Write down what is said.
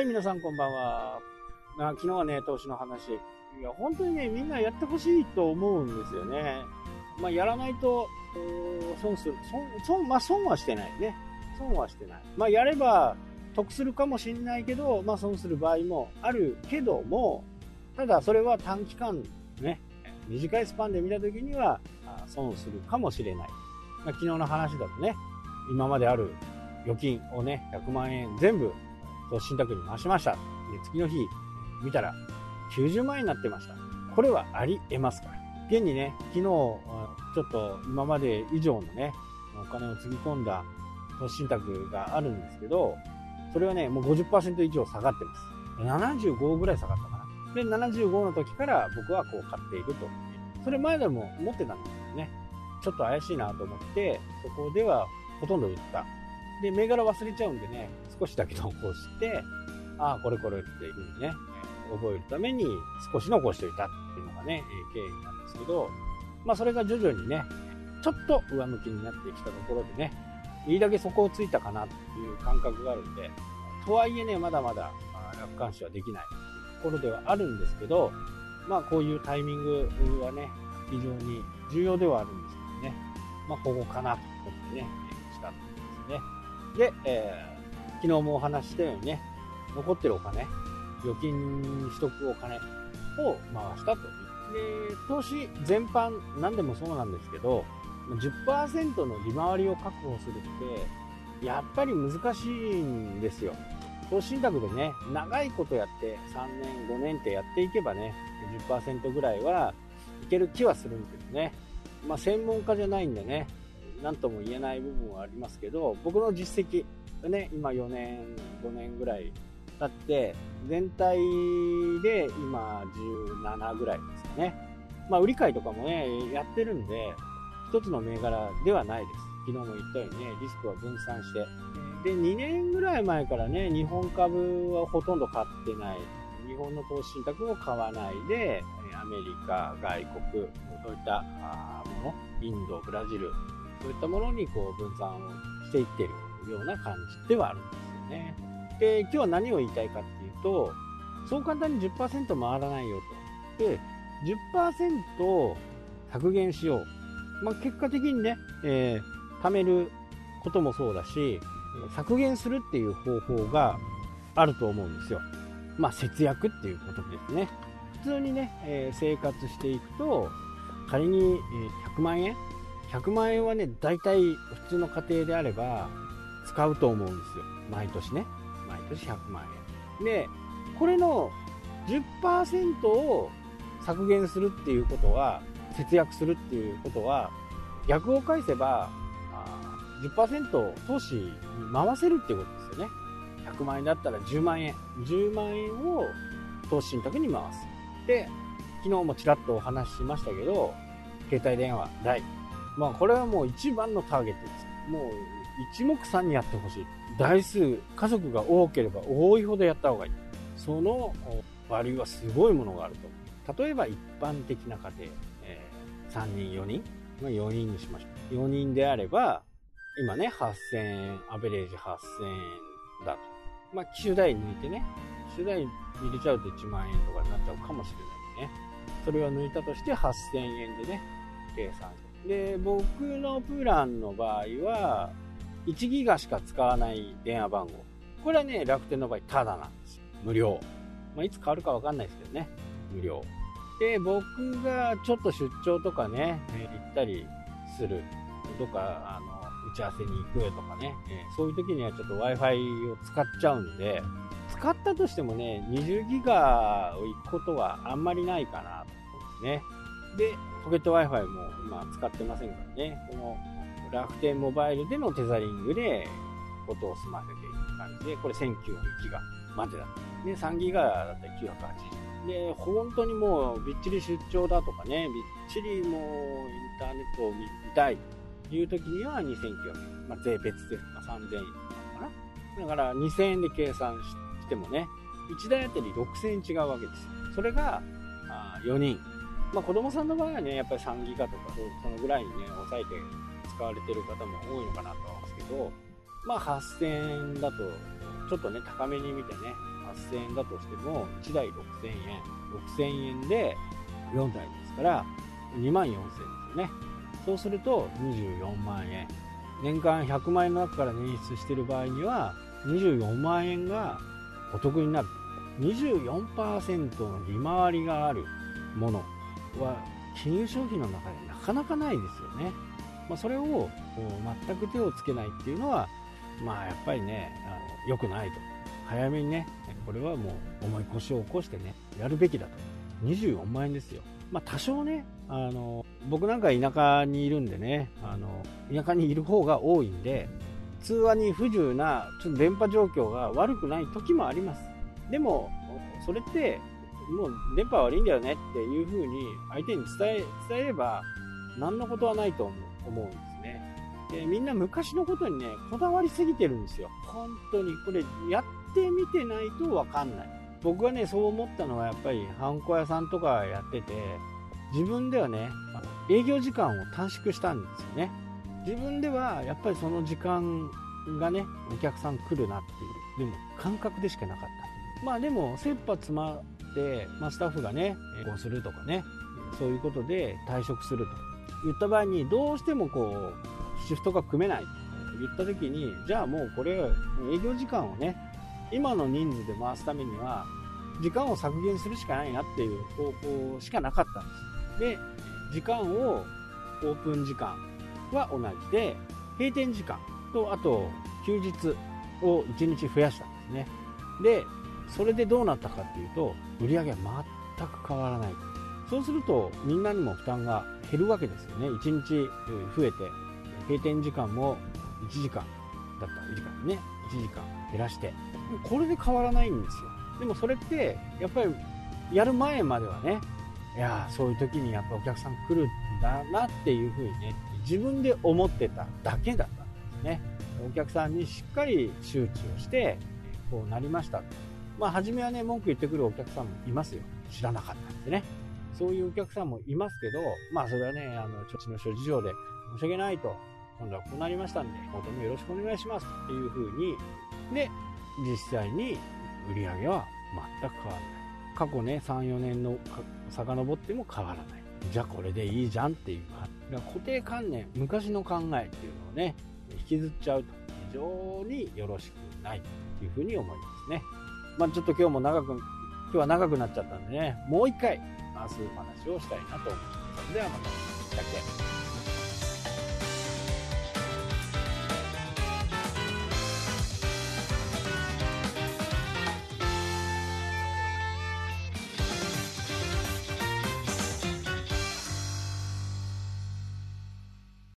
はい、皆さんこんばんは。あ昨日はね、投資の話。いや、本当にね、みんなやってほしいと思うんですよね。まあ、やらないと、損する。損、損、まあ、損はしてないね。損はしてない。まあ、やれば得するかもしれないけど、まあ、損する場合もあるけども、ただ、それは短期間、ね、短いスパンで見たときには、損するかもしれない。まあ、昨日の話だとね、今まである預金をね、100万円全部信託に回しました。で、次の日見たら90万円になってました。これはあり得ますから。現にね、昨日、ちょっと今まで以上のね、お金をつぎ込んだ投資信託があるんですけど、それはね、もう50%以上下がってます。75ぐらい下がったかな。で、75の時から僕はこう買っていると。それ前でも持ってたんですけどね、ちょっと怪しいなと思って、そこではほとんど売った。で、銘柄忘れちゃうんでね、少しだけ残して、ああ、これこれっていうふうにね、覚えるために少し残しておいたっていうのがね、経緯なんですけど、まあそれが徐々にね、ちょっと上向きになってきたところでね、いいだけ底をついたかなっていう感覚があるんで、とはいえね、まだまだ楽観視はできないところではあるんですけど、まあこういうタイミングはね、非常に重要ではあるんですけどね、まあここかなと思ってね、したんですね。で、えー、昨日もお話したようにね、残ってるお金、預金しとくお金を回したと。で、投資全般、何でもそうなんですけど、10%の利回りを確保するって、やっぱり難しいんですよ。投資信託でね、長いことやって3年、5年ってやっていけばね、10%ぐらいはいける気はするんですね。まあ専門家じゃないんでね、何とも言えない部分はありますけど、僕の実績がね、今4年、5年ぐらい経って、全体で今17ぐらいですかね。まあ、売り買いとかもね、やってるんで、一つの銘柄ではないです。昨日も言ったようにね、リスクは分散して。で、2年ぐらい前からね、日本株はほとんど買ってない。日本の投資信託を買わないで、アメリカ、外国、そういったもの、インド、ブラジル、そういったものにこう分散をしていってるような感じではあるんですよね。で、今日は何を言いたいかっていうと、そう簡単に10%回らないよと。で、10%削減しよう。まあ、結果的にね、えー、貯めることもそうだし、削減するっていう方法があると思うんですよ。まあ、節約っていうことですね。普通にね、えー、生活していくと、仮に100万円100万円はね、大体普通の家庭であれば使うと思うんですよ。毎年ね。毎年100万円。で、これの10%を削減するっていうことは、節約するっていうことは、逆を返せば、10%投資に回せるっていうことですよね。100万円だったら10万円。10万円を投資信託に回す。で、昨日もちらっとお話ししましたけど、携帯電話代まあこれはもう一番のターゲットです。もう一目散にやってほしい。台数、家族が多ければ多いほどやった方がいい。そのバリューはすごいものがあると。例えば一般的な家庭、えー、3人、4人、まあ、4人にしましょう。4人であれば、今ね、8000円、アベレージ8000円だと。まあ、機種代抜いてね、機種代入れちゃうと1万円とかになっちゃうかもしれないね。それを抜いたとして8000円でね、計算してで、僕のプランの場合は、1ギガしか使わない電話番号。これはね、楽天の場合、タダなんです。無料。まあ、いつ変わるかわかんないですけどね。無料。で、僕がちょっと出張とかね、行ったりする。とか、あの、打ち合わせに行くとかね、え、そういう時にはちょっと Wi-Fi を使っちゃうんで、使ったとしてもね、20ギガを行くことはあんまりないかなと思うんですね。で、ポケット Wi-Fi も今使ってませんからね、この楽天モバイルでのテザリングで音を済ませていく感じで、これ1900ギガまでだった。で、3ギガだったら980。で、本当にもうびっちり出張だとかね、びっちりもうインターネットを見たいという時には2900円。まあ、税別です。まあ、3000円なのかな。だから2000円で計算してもね、1台あたり6000円違うわけですよ。それがあ4人まあ、子供さんの場合はね、やっぱり3ギガとかそのぐらいにね、抑えて使われてる方も多いのかなと思うんですけど、まあ、8000円だと、ちょっとね、高めに見てね、8000円だとしても、1台6000円、6000円で4台ですから、2万4000円ですよね。そうすると24万円。年間100万円の中から捻出してる場合には、24万円がお得になる。24%の利回りがあるものは金融商品の中でなかなかないですよね。まあ、それを全く手をつけないっていうのは、まあ、やっぱりねあの良くないと。早めにねこれはもう重い腰を起こしてねやるべきだと。24万円ですよ、まあ、多少ねあの僕なんか田舎にいるんでねあの田舎にいる方が多いんで通話に不自由なちょっと電波状況が悪くない時もあります。でもそれってもう電波悪いんだよねっていう風に相手に伝え伝えれば何のことはないと思うんですね。でみんな昔のことにねこだわりすぎてるんですよ。本当に。これやってみてないと分かんない。僕がねそう思ったのはやっぱりハンコ屋さんとかやってて自分ではね営業時間を短縮したんですよね。自分ではやっぱりその時間がねお客さん来るなっていうでも感覚でしかなかった。まあでも切羽詰ま、まあ、スタッフがねこうするとかねそういうことで退職すると。言った場合にどうしてもこうシフトが組めない。と言った時にじゃあもうこれ営業時間をね今の人数で回すためには時間を削減するしかないなっていう方向しかなかったんです。で時間をオープン時間は同じで閉店時間とあと休日を1日増やしたんですね。でそれでどうなったかっていうと売り上げは全く変わらない。そうするとみんなにも負担が減るわけですよね。1日増えて閉店時間も1時間だった。1時間ね。1時間減らして。これで変わらないんですよ。でもそれってやっぱりやる前まではねいやそういう時にやっぱお客さん来るんだなっていうふうにね自分で思ってただけだったんですね。お客さんにしっかり周知をしてこうなりました。まあ初めはね文句言ってくるお客さんもいますよ。知らなかったんでね。そういうお客さんもいますけどまあそれはねあの土地の諸事情で申し訳ないと。今度はこうなりましたんで今後もよろしくお願いしますっていうふうにで実際に売り上げは全く変わらない。過去ね34年の遡っても変わらない。じゃあこれでいいじゃんっていうか。固定観念昔の考えっていうのをね引きずっちゃうと。非常によろしくないというふうに思いますね。まあちょっと今日も長く今日は長くなっちゃったんでねもう一回明日話をしたいなと思いますそれではまた。したっけ